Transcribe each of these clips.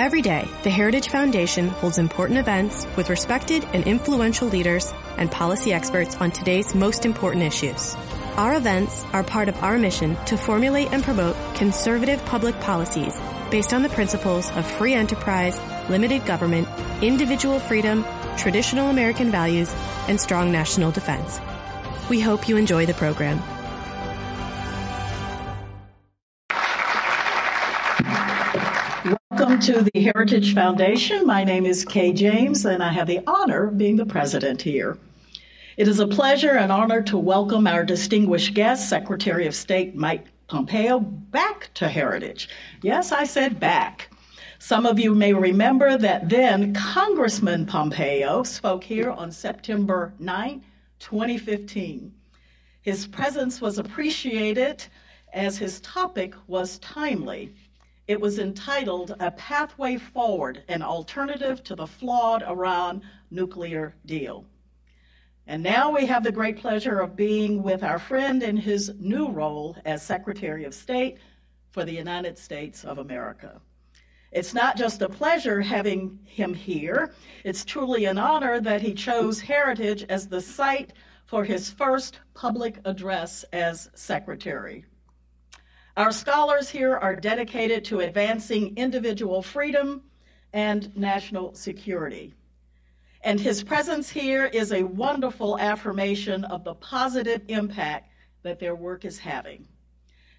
Every day, the Heritage Foundation holds important events with respected and influential leaders and policy experts on today's most important issues. Our events are part of our mission to formulate and promote conservative public policies based on the principles of free enterprise, limited government, individual freedom, traditional American values, and strong national defense. We hope you enjoy the program. To the Heritage Foundation. My name is Kay James, and I have the honor of being the president here. It is a pleasure and honor to welcome our distinguished guest, Secretary of State Mike Pompeo, back to Heritage. Yes, I said back. Some of you may remember that then Congressman Pompeo spoke here on September 9, 2015. His presence was appreciated as his topic was timely it was entitled A Pathway Forward An Alternative to the Flawed Iran Nuclear Deal. And now we have the great pleasure of being with our friend in his new role as Secretary of State for the United States of America. It's not just a pleasure having him here, it's truly an honor that he chose Heritage as the site for his first public address as Secretary. Our scholars here are dedicated to advancing individual freedom and national security. And his presence here is a wonderful affirmation of the positive impact that their work is having.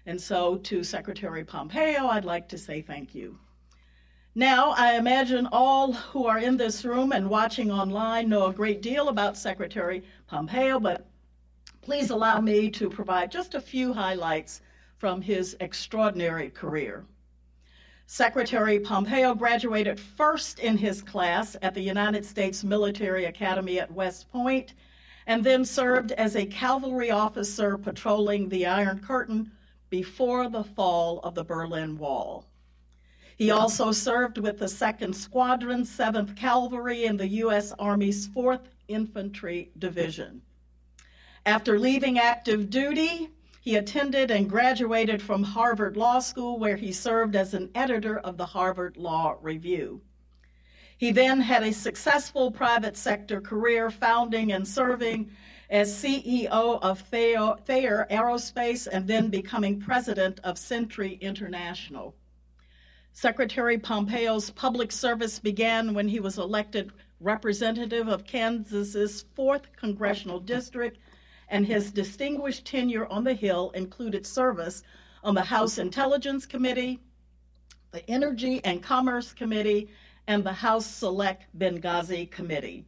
And so, to Secretary Pompeo, I'd like to say thank you. Now, I imagine all who are in this room and watching online know a great deal about Secretary Pompeo, but please allow me to provide just a few highlights from his extraordinary career. Secretary Pompeo graduated first in his class at the United States Military Academy at West Point and then served as a cavalry officer patrolling the Iron Curtain before the fall of the Berlin Wall. He also served with the 2nd Squadron, 7th Cavalry, in the U.S. Army's 4th Infantry Division. After leaving active duty, he attended and graduated from Harvard Law School, where he served as an editor of the Harvard Law Review. He then had a successful private sector career, founding and serving as CEO of Thayer, Aerospace and then becoming president of Sentry International. Secretary Pompeo's public service began when he was elected representative of Kansas's 4th congressional district and his distinguished tenure on the Hill included service on the House Intelligence Committee, the Energy and Commerce Committee, and the House Select Benghazi Committee.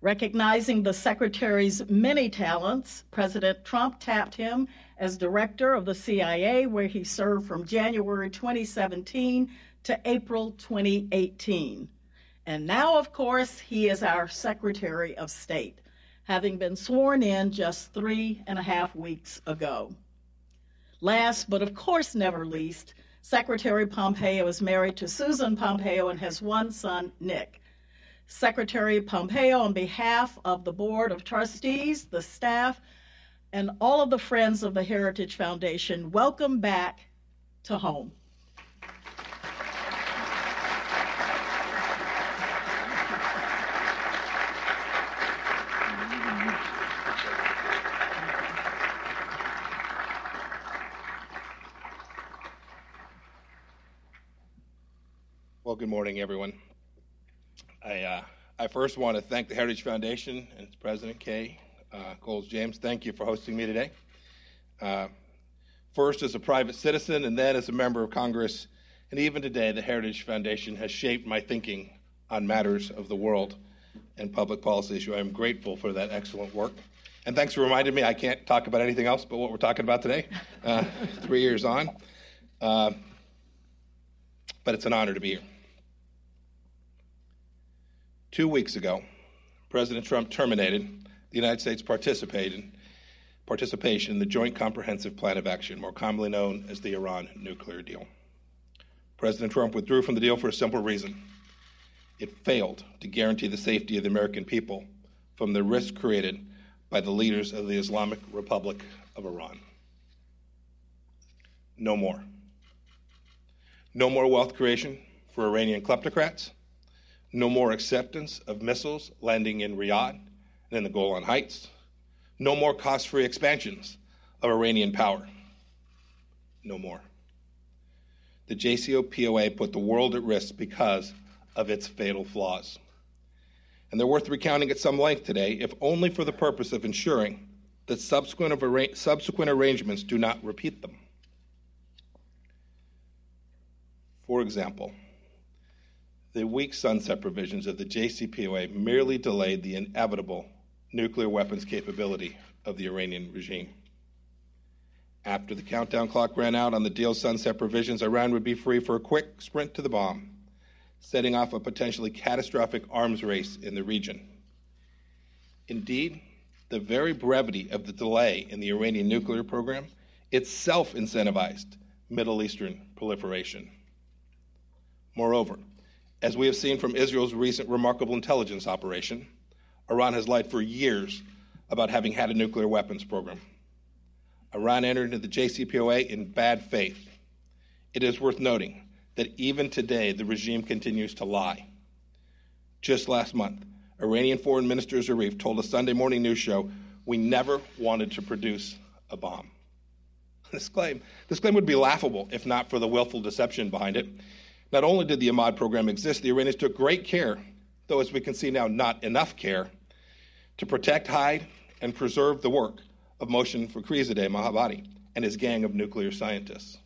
Recognizing the Secretary's many talents, President Trump tapped him as director of the CIA, where he served from January 2017 to April 2018. And now, of course, he is our Secretary of State having been sworn in just three and a half weeks ago. Last, but of course never least, Secretary Pompeo is married to Susan Pompeo and has one son, Nick. Secretary Pompeo, on behalf of the Board of Trustees, the staff, and all of the friends of the Heritage Foundation, welcome back to home. Well, good morning, everyone. I, uh, I first want to thank the Heritage Foundation and its president, Kay uh, Coles James. Thank you for hosting me today. Uh, first as a private citizen and then as a member of Congress, and even today, the Heritage Foundation has shaped my thinking on matters of the world and public policy issue. I am grateful for that excellent work. And thanks for reminding me I can't talk about anything else but what we're talking about today, uh, three years on. Uh, but it's an honor to be here. Two weeks ago, President Trump terminated the United States participation in the Joint Comprehensive Plan of Action, more commonly known as the Iran nuclear deal. President Trump withdrew from the deal for a simple reason it failed to guarantee the safety of the American people from the risk created by the leaders of the Islamic Republic of Iran. No more. No more wealth creation for Iranian kleptocrats. No more acceptance of missiles landing in Riyadh and in the Golan Heights. No more cost free expansions of Iranian power. No more. The JCPOA put the world at risk because of its fatal flaws. And they're worth recounting at some length today, if only for the purpose of ensuring that subsequent, arra- subsequent arrangements do not repeat them. For example, the weak sunset provisions of the JCPOA merely delayed the inevitable nuclear weapons capability of the Iranian regime. After the countdown clock ran out on the deal's sunset provisions, Iran would be free for a quick sprint to the bomb setting off a potentially catastrophic arms race in the region. Indeed, the very brevity of the delay in the Iranian nuclear program itself incentivized Middle Eastern proliferation. Moreover, as we have seen from Israel's recent remarkable intelligence operation, Iran has lied for years about having had a nuclear weapons program. Iran entered into the JCPOA in bad faith. It is worth noting that even today the regime continues to lie. Just last month, Iranian Foreign Minister Zarif told a Sunday morning news show, We never wanted to produce a bomb. This claim, this claim would be laughable if not for the willful deception behind it. Not only did the AMAD program exist, the Iranians took great care, though as we can see now, not enough care, to protect, hide, and preserve the work of Mohsen Fakhrizadeh Mahabadi and his gang of nuclear scientists.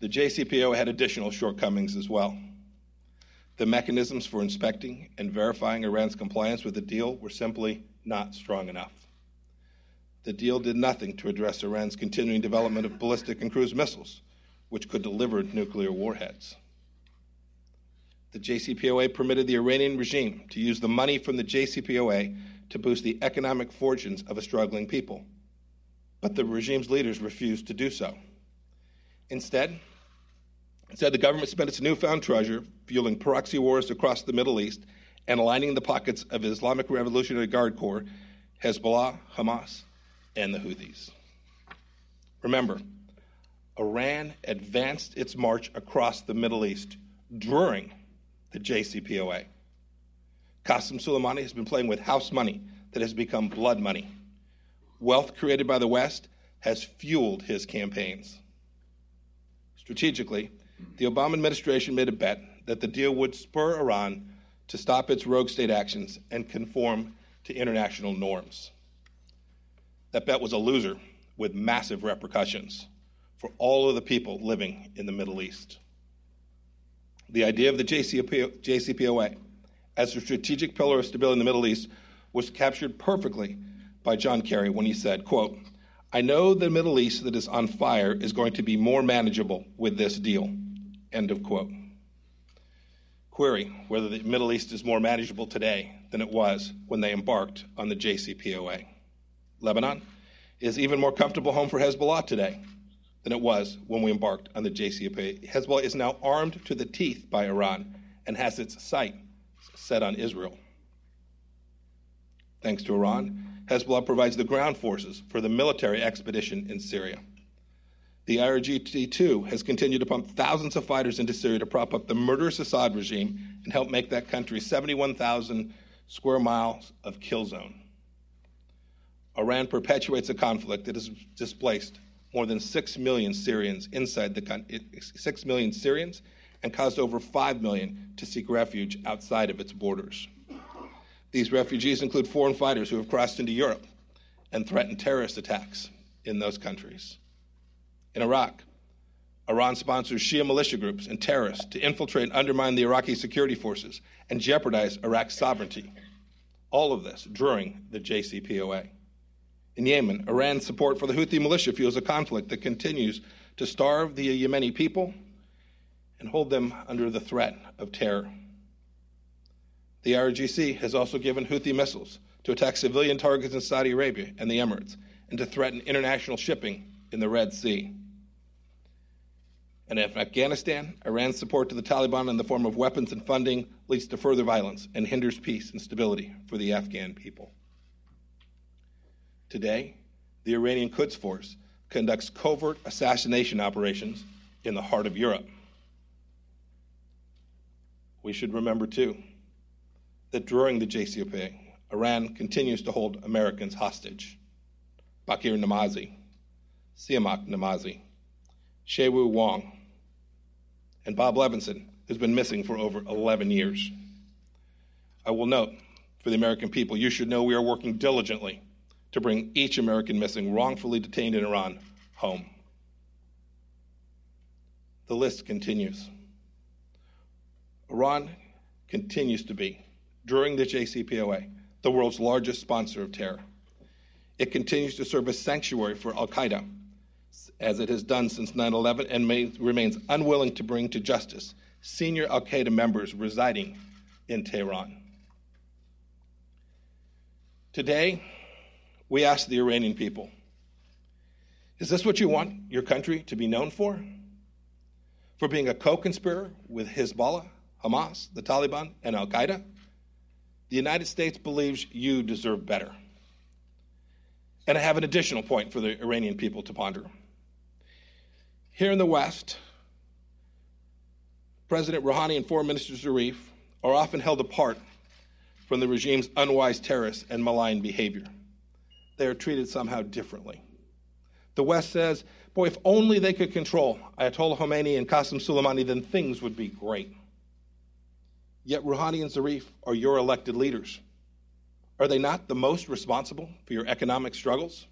The JCPO had additional shortcomings as well. The mechanisms for inspecting and verifying Iran's compliance with the deal were simply not strong enough. The deal did nothing to address Iran's continuing development of ballistic and cruise missiles, which could deliver nuclear warheads. The JCPOA permitted the Iranian regime to use the money from the JCPOA to boost the economic fortunes of a struggling people. But the regime's leaders refused to do so. Instead, instead, the government spent its newfound treasure fueling proxy wars across the Middle East and aligning the pockets of Islamic Revolutionary Guard Corps, Hezbollah, Hamas, and the Houthis. Remember, Iran advanced its march across the Middle East during the JCPOA. Qasem Soleimani has been playing with house money that has become blood money. Wealth created by the West has fueled his campaigns. Strategically, the Obama administration made a bet that the deal would spur Iran to stop its rogue state actions and conform to international norms. That bet was a loser with massive repercussions for all of the people living in the Middle East. The idea of the JCPOA as a strategic pillar of stability in the Middle East was captured perfectly by John Kerry when he said, quote, I know the Middle East that is on fire is going to be more manageable with this deal. End of quote. Query whether the Middle East is more manageable today than it was when they embarked on the JCPOA. Lebanon is even more comfortable home for Hezbollah today than it was when we embarked on the JCPOA. Hezbollah is now armed to the teeth by Iran and has its sight set on Israel. Thanks to Iran, Hezbollah provides the ground forces for the military expedition in Syria. The IRGC too has continued to pump thousands of fighters into Syria to prop up the murderous Assad regime and help make that country 71,000 square miles of kill zone. Iran perpetuates a conflict that has displaced more than 6 million Syrians inside the country, 6 million Syrians, and caused over 5 million to seek refuge outside of its borders. These refugees include foreign fighters who have crossed into Europe and threatened terrorist attacks in those countries. In Iraq, Iran sponsors Shia militia groups and terrorists to infiltrate and undermine the Iraqi security forces and jeopardize Iraq's sovereignty. All of this during the JCPOA. In Yemen, Iran's support for the Houthi militia fuels a conflict that continues to starve the Yemeni people and hold them under the threat of terror. The IRGC has also given Houthi missiles to attack civilian targets in Saudi Arabia and the Emirates, and to threaten international shipping in the Red Sea. And in Afghanistan, Iran's support to the Taliban in the form of weapons and funding leads to further violence and hinders peace and stability for the Afghan people. Today, the Iranian Quds Force conducts covert assassination operations in the heart of Europe. We should remember, too, that during the JCPOA, Iran continues to hold Americans hostage. Baquer Namazi, Siamak Namazi, Xiyue Wang, and Bob Levinson, who's been missing for over 11 years. I will note, for the American people, you should know we are working diligently to bring each American missing wrongfully detained in Iran home. The list continues. Iran continues to be, during the JCPOA, the world's largest sponsor of terror. It continues to serve as sanctuary for Al Qaeda, as it has done since 9 11, and may, remains unwilling to bring to justice senior Al Qaeda members residing in Tehran. Today, we ask the Iranian people Is this what you want your country to be known for? For being a co conspirator with Hezbollah, Hamas, the Taliban, and Al Qaeda? The United States believes you deserve better. And I have an additional point for the Iranian people to ponder. Here in the West, President Rouhani and Foreign Minister Zarif are often held apart from the regime's unwise terrorists and malign behavior they are treated somehow differently. The West says, boy, if only they could control Ayatollah Khamenei and Qasem Soleimani, then things would be great. Yet Rouhani and Zarif are your elected leaders. Are they not the most responsible for your economic struggles?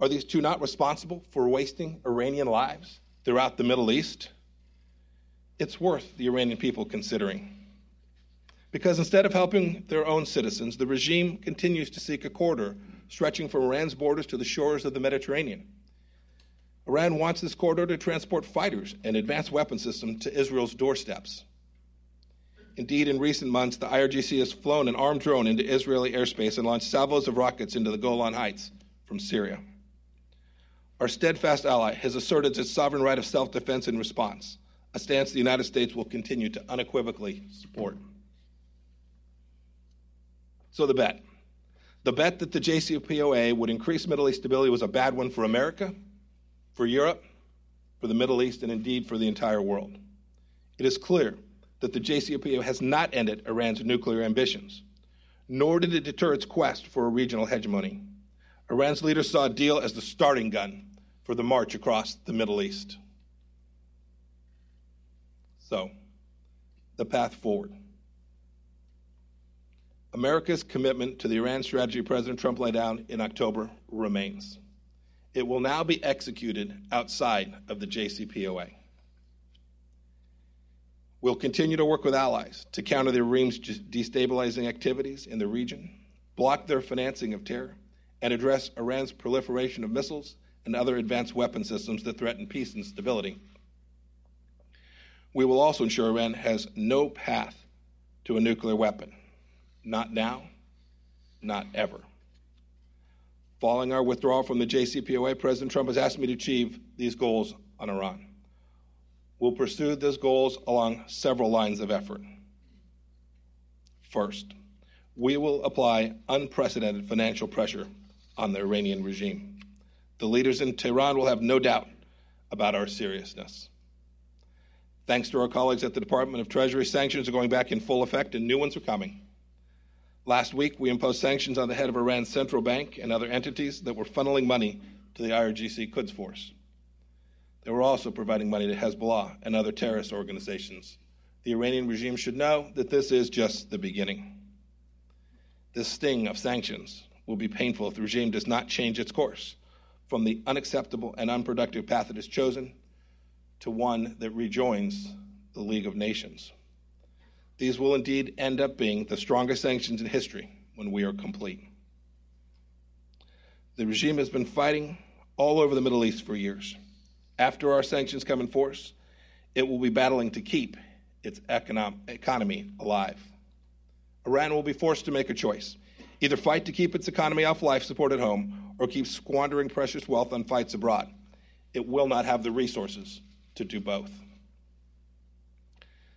Are these two not responsible for wasting Iranian lives throughout the Middle East? It's worth the Iranian people considering. Because instead of helping their own citizens, the regime continues to seek a corridor stretching from Iran's borders to the shores of the Mediterranean. Iran wants this corridor to transport fighters and advanced weapon systems to Israel's doorsteps. Indeed, in recent months, the IRGC has flown an armed drone into Israeli airspace and launched salvos of rockets into the Golan Heights from Syria. Our steadfast ally has asserted its sovereign right of self defense in response, a stance the United States will continue to unequivocally support. So the bet. The bet that the JCPOA would increase Middle East stability was a bad one for America, for Europe, for the Middle East, and indeed for the entire world. It is clear that the JCPOA has not ended Iran's nuclear ambitions, nor did it deter its quest for a regional hegemony. Iran's leaders saw a deal as the starting gun for the march across the Middle East. So, the path forward. America's commitment to the Iran strategy President Trump laid down in October remains. It will now be executed outside of the JCPOA. We'll continue to work with allies to counter the regime's destabilizing activities in the region, block their financing of terror, and address Iran's proliferation of missiles and other advanced weapon systems that threaten peace and stability. We will also ensure Iran has no path to a nuclear weapon not now, not ever. Following our withdrawal from the JCPOA, President Trump has asked me to achieve these goals on Iran. We'll pursue these goals along several lines of effort. First, we will apply unprecedented financial pressure on the Iranian regime. The leaders in Tehran will have no doubt about our seriousness. Thanks to our colleagues at the Department of Treasury, sanctions are going back in full effect and new ones are coming. Last week, we imposed sanctions on the head of Iran's central bank and other entities that were funneling money to the IRGC Quds Force. They were also providing money to Hezbollah and other terrorist organizations. The Iranian regime should know that this is just the beginning. This sting of sanctions will be painful if the regime does not change its course from the unacceptable and unproductive path it has chosen to one that rejoins the League of Nations. These will indeed end up being the strongest sanctions in history when we are complete. The regime has been fighting all over the Middle East for years. After our sanctions come in force, it will be battling to keep its economic, economy alive. Iran will be forced to make a choice Either fight to keep its economy off life support at home or keep squandering precious wealth on fights abroad. It will not have the resources to do both.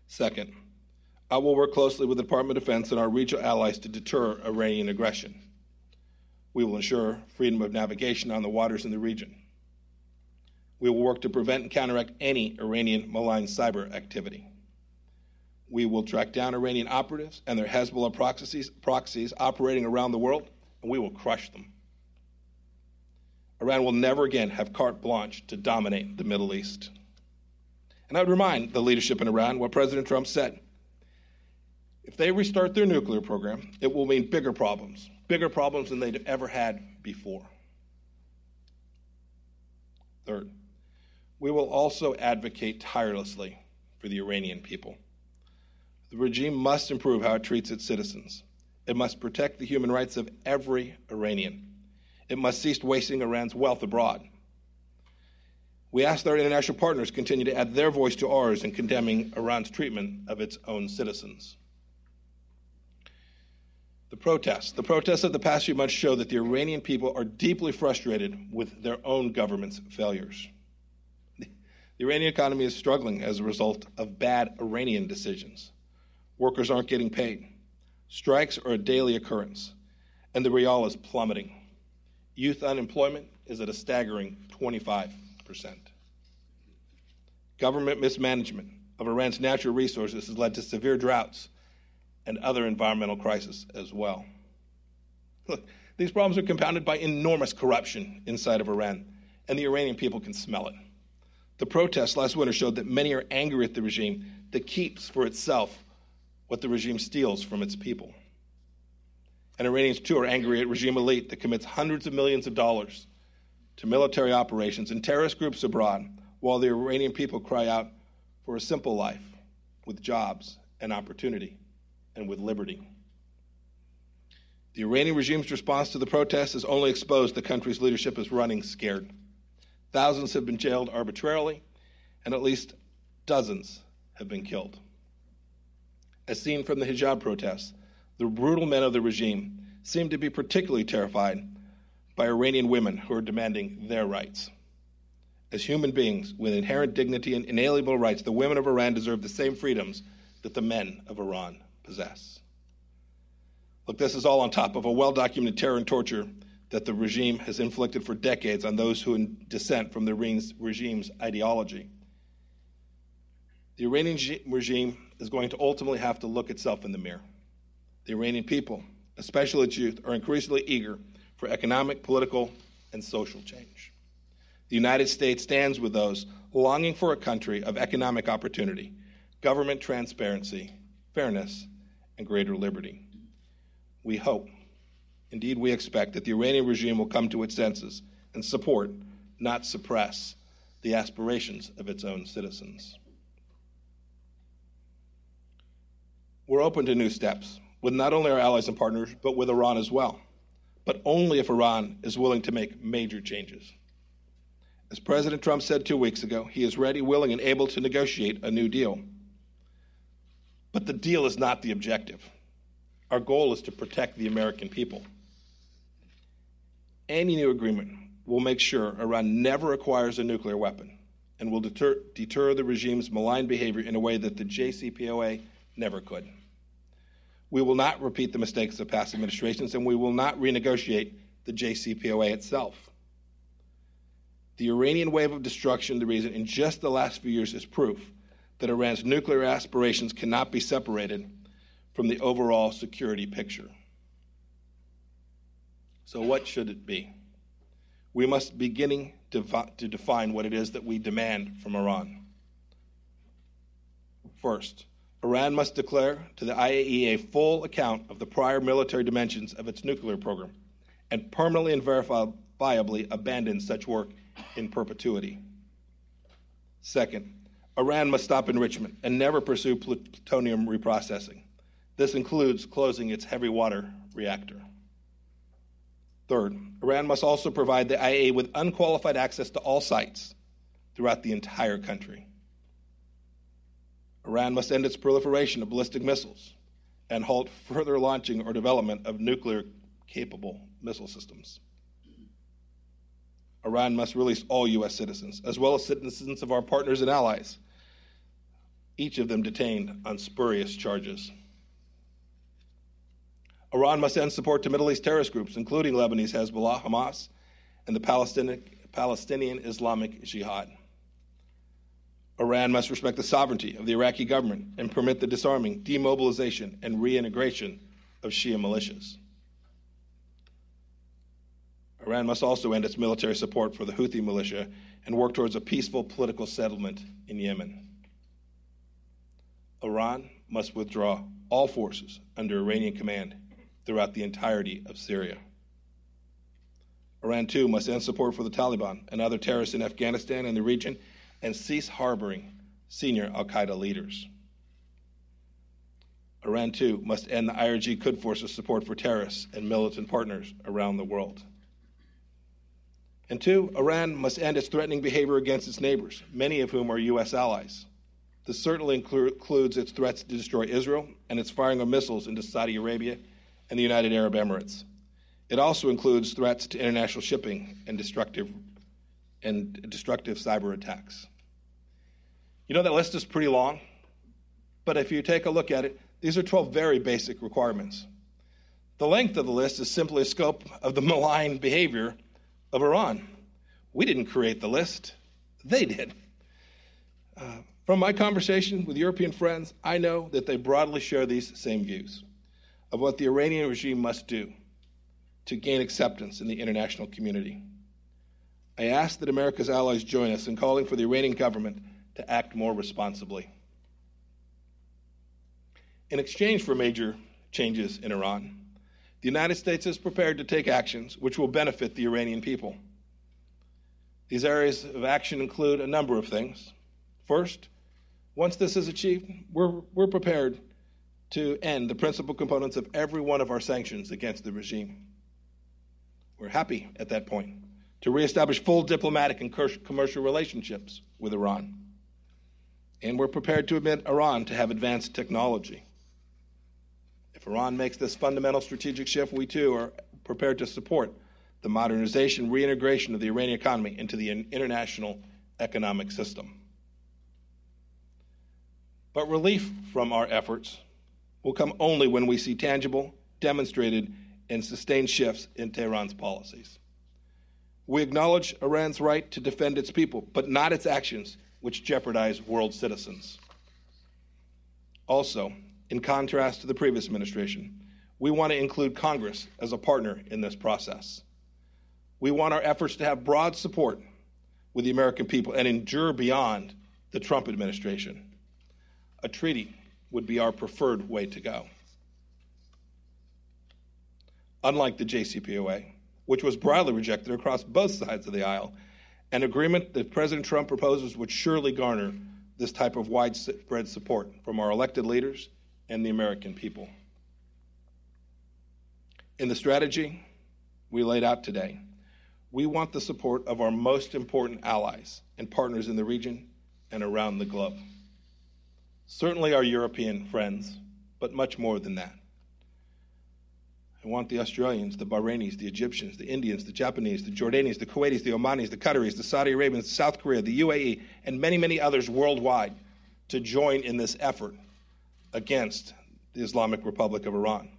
Second, I will work closely with the Department of Defense and our regional allies to deter Iranian aggression. We will ensure freedom of navigation on the waters in the region. We will work to prevent and counteract any Iranian malign cyber activity. We will track down Iranian operatives and their Hezbollah proxies, proxies operating around the world, and we will crush them. Iran will never again have carte blanche to dominate the Middle East. And I would remind the leadership in Iran what President Trump said. If they restart their nuclear program, it will mean bigger problems, bigger problems than they'd ever had before. Third, we will also advocate tirelessly for the Iranian people. The regime must improve how it treats its citizens. It must protect the human rights of every Iranian. It must cease wasting Iran's wealth abroad. We ask that our international partners continue to add their voice to ours in condemning Iran's treatment of its own citizens. The protests. The protests of the past few months show that the Iranian people are deeply frustrated with their own government's failures. The Iranian economy is struggling as a result of bad Iranian decisions. Workers aren't getting paid. Strikes are a daily occurrence, and the rial is plummeting. Youth unemployment is at a staggering 25 percent. Government mismanagement of Iran's natural resources has led to severe droughts and other environmental crises as well. Look, these problems are compounded by enormous corruption inside of Iran, and the Iranian people can smell it. The protests last winter showed that many are angry at the regime that keeps for itself what the regime steals from its people. And Iranians, too, are angry at regime elite that commits hundreds of millions of dollars to military operations and terrorist groups abroad, while the Iranian people cry out for a simple life with jobs and opportunity and with liberty. The Iranian regime's response to the protests has only exposed the country's leadership as running scared. Thousands have been jailed arbitrarily, and at least dozens have been killed. As seen from the hijab protests, the brutal men of the regime seem to be particularly terrified by Iranian women who are demanding their rights. As human beings with inherent dignity and inalienable rights, the women of Iran deserve the same freedoms that the men of Iran possess. Look, this is all on top of a well documented terror and torture that the regime has inflicted for decades on those who dissent from the regime's ideology. The Iranian regime is going to ultimately have to look itself in the mirror. The Iranian people, especially its youth, are increasingly eager for economic, political, and social change. The United States stands with those longing for a country of economic opportunity, government transparency, fairness, and greater liberty. We hope, indeed, we expect that the Iranian regime will come to its senses and support, not suppress, the aspirations of its own citizens. We're open to new steps with not only our allies and partners, but with Iran as well but only if Iran is willing to make major changes. As President Trump said two weeks ago, he is ready, willing, and able to negotiate a new deal. But the deal is not the objective. Our goal is to protect the American people. Any new agreement will make sure Iran never acquires a nuclear weapon and will deter, deter the regime's malign behavior in a way that the JCPOA never could. We will not repeat the mistakes of past administrations, and we will not renegotiate the JCPOA itself. The Iranian wave of destruction, the reason in just the last few years, is proof that Iran's nuclear aspirations cannot be separated from the overall security picture. So, what should it be? We must beginning to, to define what it is that we demand from Iran. First, Iran must declare to the IAEA a full account of the prior military dimensions of its nuclear program and permanently and verifiably abandon such work in perpetuity. Second, Iran must stop enrichment and never pursue plutonium reprocessing. This includes closing its heavy water reactor. Third, Iran must also provide the IAEA with unqualified access to all sites throughout the entire country. Iran must end its proliferation of ballistic missiles and halt further launching or development of nuclear capable missile systems. Iran must release all U.S. citizens, as well as citizens of our partners and allies, each of them detained on spurious charges. Iran must end support to Middle East terrorist groups, including Lebanese Hezbollah, Hamas, and the Palestinian, Islamic Jihad. Iran must respect the sovereignty of the Iraqi government and permit the disarming, demobilization, and reintegration of Shia militias. Iran must also end its military support for the Houthi militia and work towards a peaceful political settlement in Yemen. Iran must withdraw all forces under Iranian command throughout the entirety of Syria. Iran, too, must end support for the Taliban and other terrorists in Afghanistan and the region and cease harboring senior Al Qaeda leaders. Iran, too, must end the IRG Quds Force's support for terrorists and militant partners around the world. And two, Iran must end its threatening behavior against its neighbors, many of whom are U.S. allies. This certainly includes its threats to destroy Israel and its firing of missiles into Saudi Arabia and the United Arab Emirates. It also includes threats to international shipping and destructive and destructive cyber attacks. You know that list is pretty long, but if you take a look at it, these are 12 very basic requirements. The length of the list is simply a scope of the malign behavior of Iran. We didn't create the list, they did. Uh, from my conversation with European friends, I know that they broadly share these same views of what the Iranian regime must do to gain acceptance in the international community. I ask that America's allies join us in calling for the Iranian government to act more responsibly. In exchange for major changes in Iran, the United States is prepared to take actions which will benefit the Iranian people. These areas of action include a number of things. First, once this is achieved, we're, we're prepared to end the principal components of every one of our sanctions against the regime. We're happy at that point to reestablish full diplomatic and commercial relationships with Iran. And we're prepared to admit Iran to have advanced technology. If Iran makes this fundamental strategic shift, we too are prepared to support the modernization, reintegration of the Iranian economy into the international economic system. But relief from our efforts will come only when we see tangible, demonstrated, and sustained shifts in Tehran's policies. We acknowledge Iran's right to defend its people, but not its actions, which jeopardize world citizens. Also, in contrast to the previous administration, we want to include Congress as a partner in this process. We want our efforts to have broad support with the American people and endure beyond the Trump administration. A treaty would be our preferred way to go. Unlike the JCPOA, which was broadly rejected across both sides of the aisle, an agreement that President Trump proposes would surely garner this type of widespread support from our elected leaders and the American people. In the strategy we laid out today, we want the support of our most important allies and partners in the region and around the globe. Certainly our European friends, but much more than that. I want the Australians, the Bahrainis, the Egyptians, the Indians, the Japanese, the Jordanians, the Kuwaitis, the Omanis, the Qataris, the Saudi Arabians, South Korea, the UAE, and many, many others worldwide to join in this effort against the Islamic Republic of Iran.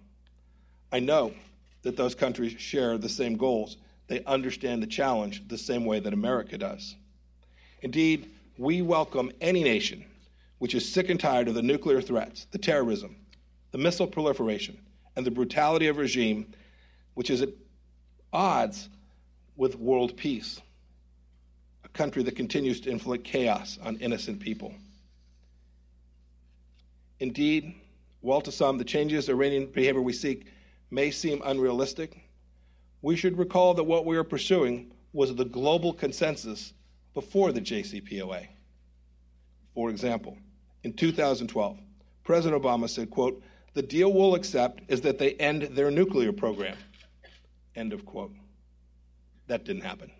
I know that those countries share the same goals. They understand the challenge the same way that America does. Indeed, we welcome any nation which is sick and tired of the nuclear threats, the terrorism, the missile proliferation, and the brutality of regime which is at odds with world peace, a country that continues to inflict chaos on innocent people. Indeed, while to some the changes Iranian behavior we seek may seem unrealistic, we should recall that what we are pursuing was the global consensus before the JCPOA. For example, in 2012, President Obama said, quote, the deal we'll accept is that they end their nuclear program. End of quote. That didn't happen.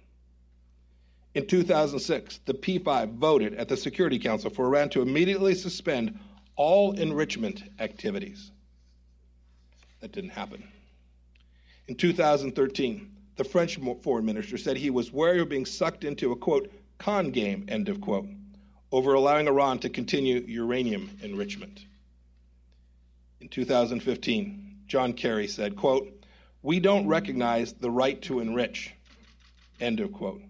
In 2006, the P5 voted at the Security Council for Iran to immediately suspend all enrichment activities. That didn't happen. In 2013, the French foreign minister said he was wary of being sucked into a quote, con game, end of quote, over allowing Iran to continue uranium enrichment. In 2015, John Kerry said, quote, we don't recognize the right to enrich, end of quote.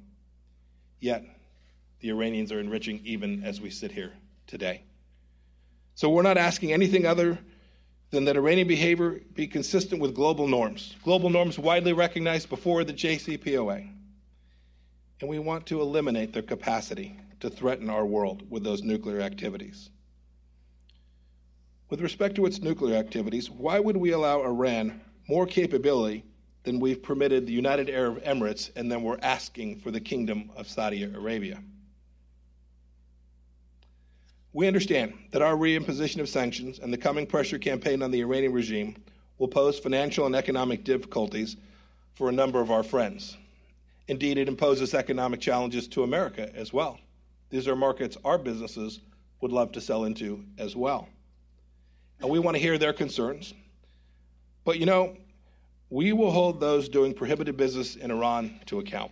Yet, the Iranians are enriching even as we sit here today. So we're not asking anything other than that Iranian behavior be consistent with global norms, global norms widely recognized before the JCPOA. And we want to eliminate their capacity to threaten our world with those nuclear activities. With respect to its nuclear activities, why would we allow Iran more capability than we've permitted the United Arab Emirates and then we're asking for the Kingdom of Saudi Arabia? We understand that our reimposition of sanctions and the coming pressure campaign on the Iranian regime will pose financial and economic difficulties for a number of our friends. Indeed, it imposes economic challenges to America as well. These are markets our businesses would love to sell into as well. And we want to hear their concerns. But you know, we will hold those doing prohibited business in Iran to account.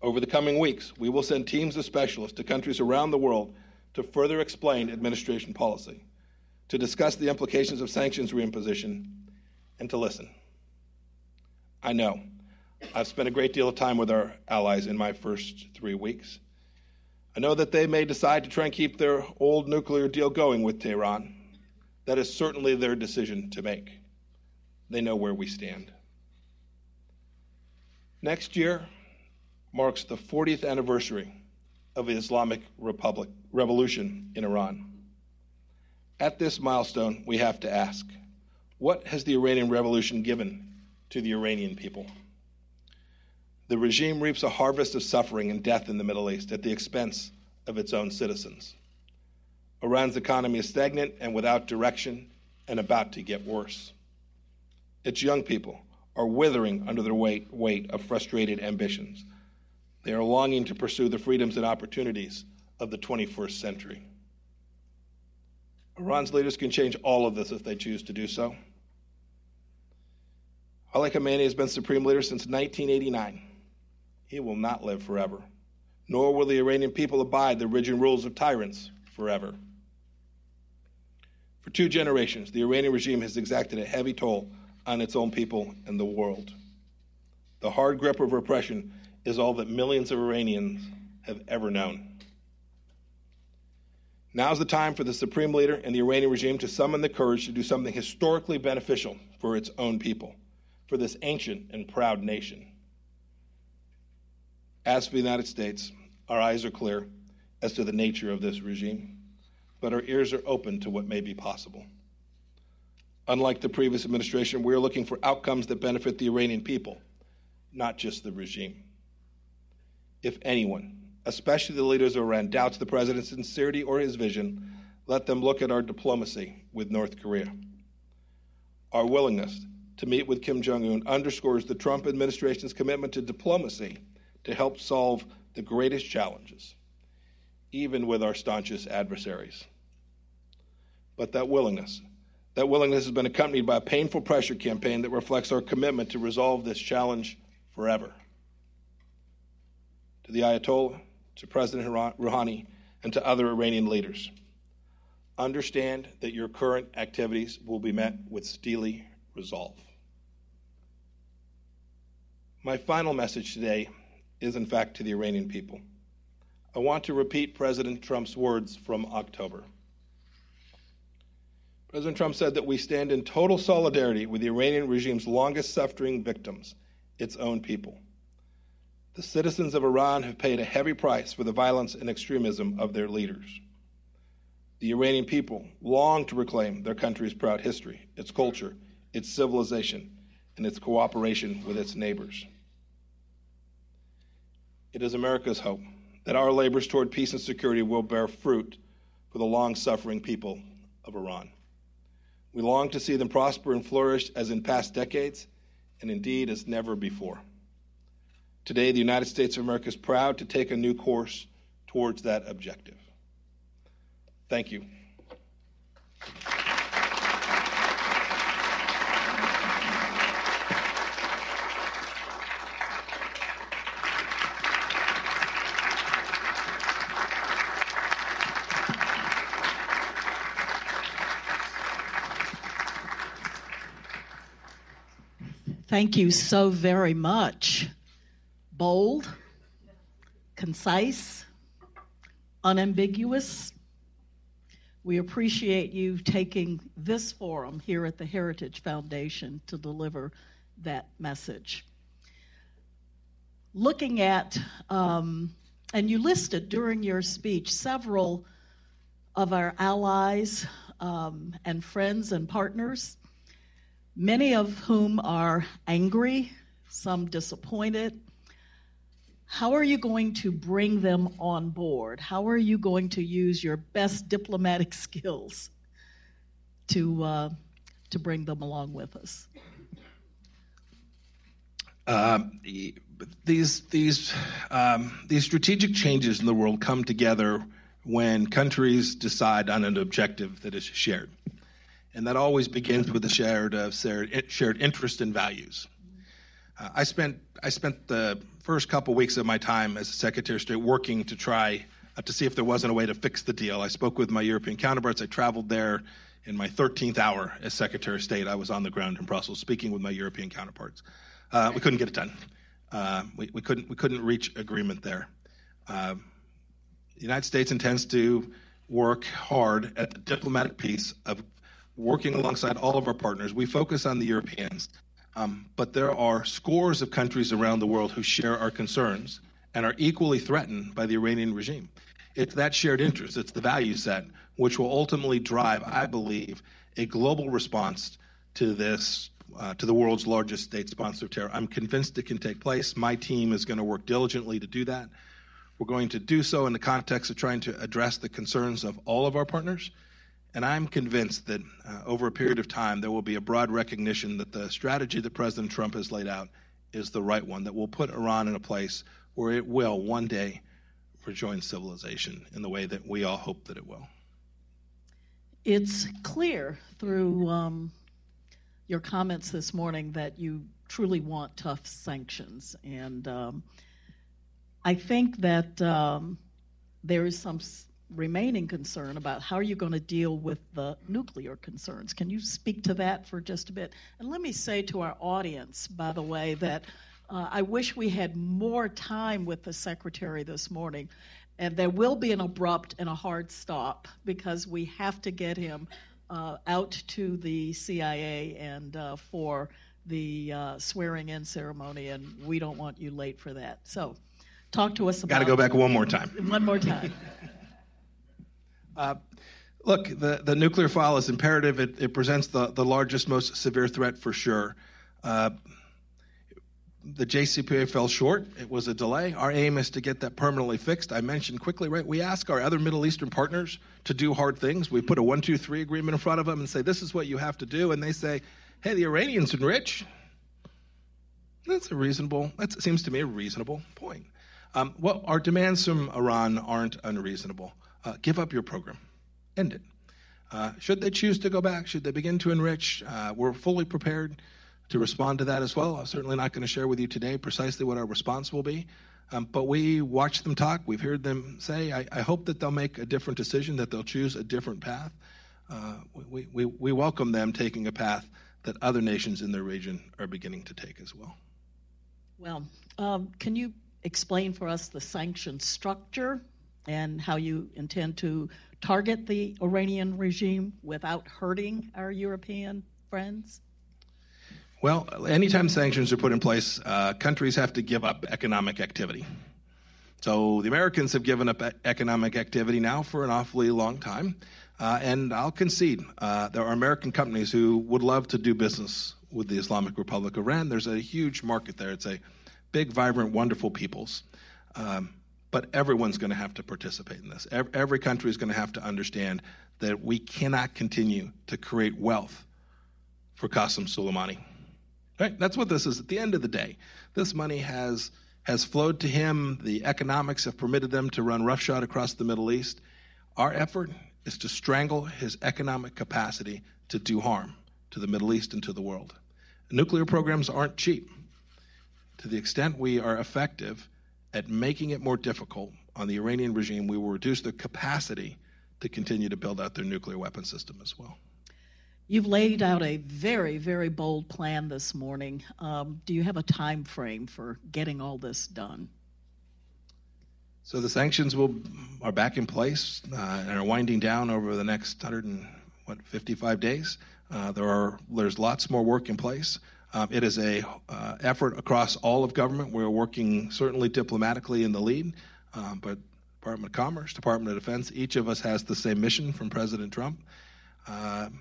Over the coming weeks, we will send teams of specialists to countries around the world to further explain administration policy, to discuss the implications of sanctions reimposition, and to listen. I know I've spent a great deal of time with our allies in my first three weeks. I know that they may decide to try and keep their old nuclear deal going with Tehran. That is certainly their decision to make. They know where we stand. Next year marks the 40th anniversary of Islamic Republic revolution in Iran. At this milestone, we have to ask what has the Iranian revolution given to the Iranian people? The regime reaps a harvest of suffering and death in the Middle East at the expense of its own citizens. Iran's economy is stagnant and without direction and about to get worse. Its young people are withering under the weight, weight of frustrated ambitions they are longing to pursue the freedoms and opportunities of the 21st century. Iran's leaders can change all of this if they choose to do so. Ali Khamenei has been supreme leader since 1989. He will not live forever, nor will the Iranian people abide the rigid rules of tyrants forever. For two generations, the Iranian regime has exacted a heavy toll on its own people and the world. The hard grip of repression is all that millions of Iranians have ever known. Now is the time for the supreme leader and the Iranian regime to summon the courage to do something historically beneficial for its own people, for this ancient and proud nation. As for the United States, our eyes are clear as to the nature of this regime, but our ears are open to what may be possible. Unlike the previous administration, we are looking for outcomes that benefit the Iranian people, not just the regime if anyone, especially the leaders of Iran, doubts the president's sincerity or his vision, let them look at our diplomacy with North Korea. Our willingness to meet with Kim Jong un underscores the Trump administration's commitment to diplomacy to help solve the greatest challenges, even with our staunchest adversaries. But that willingness, that willingness has been accompanied by a painful pressure campaign that reflects our commitment to resolve this challenge forever to the Ayatollah, to President Rouhani, and to other Iranian leaders. Understand that your current activities will be met with steely resolve. My final message today is, in fact, to the Iranian people. I want to repeat President Trump's words from October. President Trump said that we stand in total solidarity with the Iranian regime's longest suffering victims, its own people. The citizens of Iran have paid a heavy price for the violence and extremism of their leaders. The Iranian people long to reclaim their country's proud history, its culture, its civilization, and its cooperation with its neighbors. It is America's hope that our labors toward peace and security will bear fruit for the long suffering people of Iran. We long to see them prosper and flourish as in past decades, and indeed as never before. Today, the United States of America is proud to take a new course towards that objective. Thank you. Thank you so very much. Bold, concise, unambiguous. We appreciate you taking this forum here at the Heritage Foundation to deliver that message. Looking at, um, and you listed during your speech several of our allies um, and friends and partners, many of whom are angry, some disappointed, how are you going to bring them on board? How are you going to use your best diplomatic skills to, uh, to bring them along with us? Um, these these um, these strategic changes in the world come together when countries decide on an objective that is shared, and that always begins with a shared uh, shared, shared interest and values. I spent I spent the first couple weeks of my time as Secretary of State working to try uh, to see if there wasn't a way to fix the deal. I spoke with my European counterparts. I traveled there in my 13th hour as Secretary of State. I was on the ground in Brussels speaking with my European counterparts. Uh, we couldn't get it done. Uh, we, we, couldn't we couldn't reach agreement there. Uh, the United States intends to work hard at the diplomatic piece of working alongside all of our partners. We focus on the Europeans um, but there are scores of countries around the world who share our concerns and are equally threatened by the Iranian regime. It's that shared interest, it's the value set, which will ultimately drive, I believe, a global response to this, uh, to the world's largest state sponsor of terror. I'm convinced it can take place. My team is going to work diligently to do that. We're going to do so in the context of trying to address the concerns of all of our partners and I'm convinced that uh, over a period of time, there will be a broad recognition that the strategy that President Trump has laid out is the right one, that will put Iran in a place where it will one day rejoin civilization in the way that we all hope that it will. It's clear through um, your comments this morning that you truly want tough sanctions. And um, I think that um, there is some remaining concern about how are you going to deal with the nuclear concerns. Can you speak to that for just a bit? And let me say to our audience, by the way, that uh, I wish we had more time with the secretary this morning. And there will be an abrupt and a hard stop because we have to get him uh, out to the CIA and uh, for the uh, swearing in ceremony, and we don't want you late for that. So, talk to us about. Got to go back one more time. One more time. Uh, look, the, the nuclear file is imperative. It, it presents the, the largest, most severe threat for sure. Uh, the JCPOA fell short. It was a delay. Our aim is to get that permanently fixed. I mentioned quickly, right? We ask our other Middle Eastern partners to do hard things. We put a one, two, three agreement in front of them and say, this is what you have to do. And they say, hey, the Iranians enrich. That's a reasonable, that seems to me a reasonable point. Um, well, our demands from Iran aren't unreasonable uh, give up your program, end it. Uh, should they choose to go back, should they begin to enrich, uh, we're fully prepared to respond to that as well. I'm certainly not going to share with you today precisely what our response will be. Um, but we watch them talk. We've heard them say, I, I, hope that they'll make a different decision, that they'll choose a different path. Uh, we, we, we welcome them taking a path that other nations in their region are beginning to take as well. Well, um, can you explain for us the sanction structure and how you intend to target the Iranian regime without hurting our European friends? Well, anytime sanctions are put in place, uh, countries have to give up economic activity. So the Americans have given up economic activity now for an awfully long time. Uh, and I'll concede, uh, there are American companies who would love to do business with the Islamic Republic of Iran. There's a huge market there. It's a big, vibrant, wonderful peoples. Um, but everyone's going to have to participate in this. Every country is going to have to understand that we cannot continue to create wealth for Qasem Soleimani. Right? That's what this is. At the end of the day, this money has has flowed to him. The economics have permitted them to run roughshod across the Middle East. Our effort is to strangle his economic capacity to do harm to the Middle East and to the world. Nuclear programs aren't cheap. To the extent we are effective at making it more difficult on the Iranian regime, we will reduce their capacity to continue to build out their nuclear weapon system as well. You've laid out a very, very bold plan this morning. Um, do you have a time frame for getting all this done? So the sanctions will are back in place uh, and are winding down over the next 155 days. Uh, there are there's lots more work in place. Um, it is a uh, effort across all of government. We're working certainly diplomatically in the lead, um, but Department of Commerce, Department of Defense, each of us has the same mission from President Trump. Um,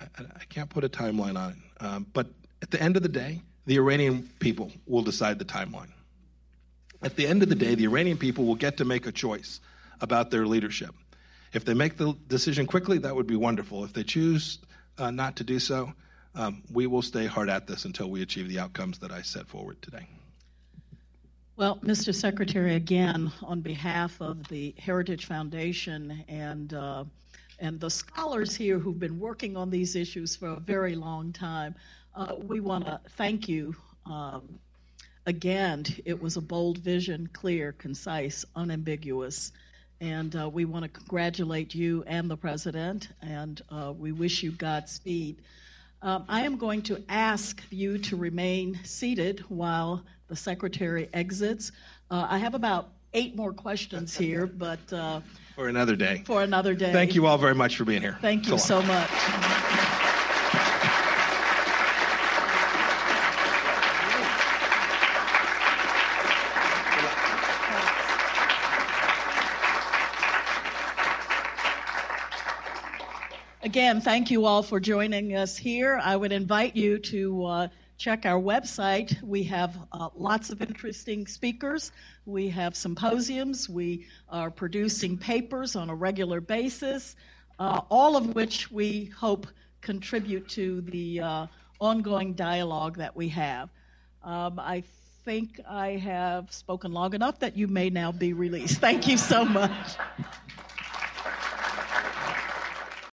I, I, can't put a timeline on it, um, but at the end of the day, the Iranian people will decide the timeline. At the end of the day, the Iranian people will get to make a choice about their leadership. If they make the decision quickly, that would be wonderful. If they choose uh, not to do so, um, we will stay hard at this until we achieve the outcomes that I set forward today. Well, Mr. Secretary, again, on behalf of the Heritage Foundation and uh, and the scholars here who've been working on these issues for a very long time, uh, we want to thank you. Um, again, it was a bold vision, clear, concise, unambiguous. And uh, we want to congratulate you and the president, and uh, we wish you Godspeed. Um, I am going to ask you to remain seated while the secretary exits. Uh, I have about eight more questions here, but. Uh, for another day. For another day. Thank you all very much for being here. Thank you so, so much. Again, thank you all for joining us here. I would invite you to uh, check our website. We have uh, lots of interesting speakers. We have symposiums. We are producing papers on a regular basis, uh, all of which we hope contribute to the uh, ongoing dialogue that we have. Um, I think I have spoken long enough that you may now be released. Thank you so much.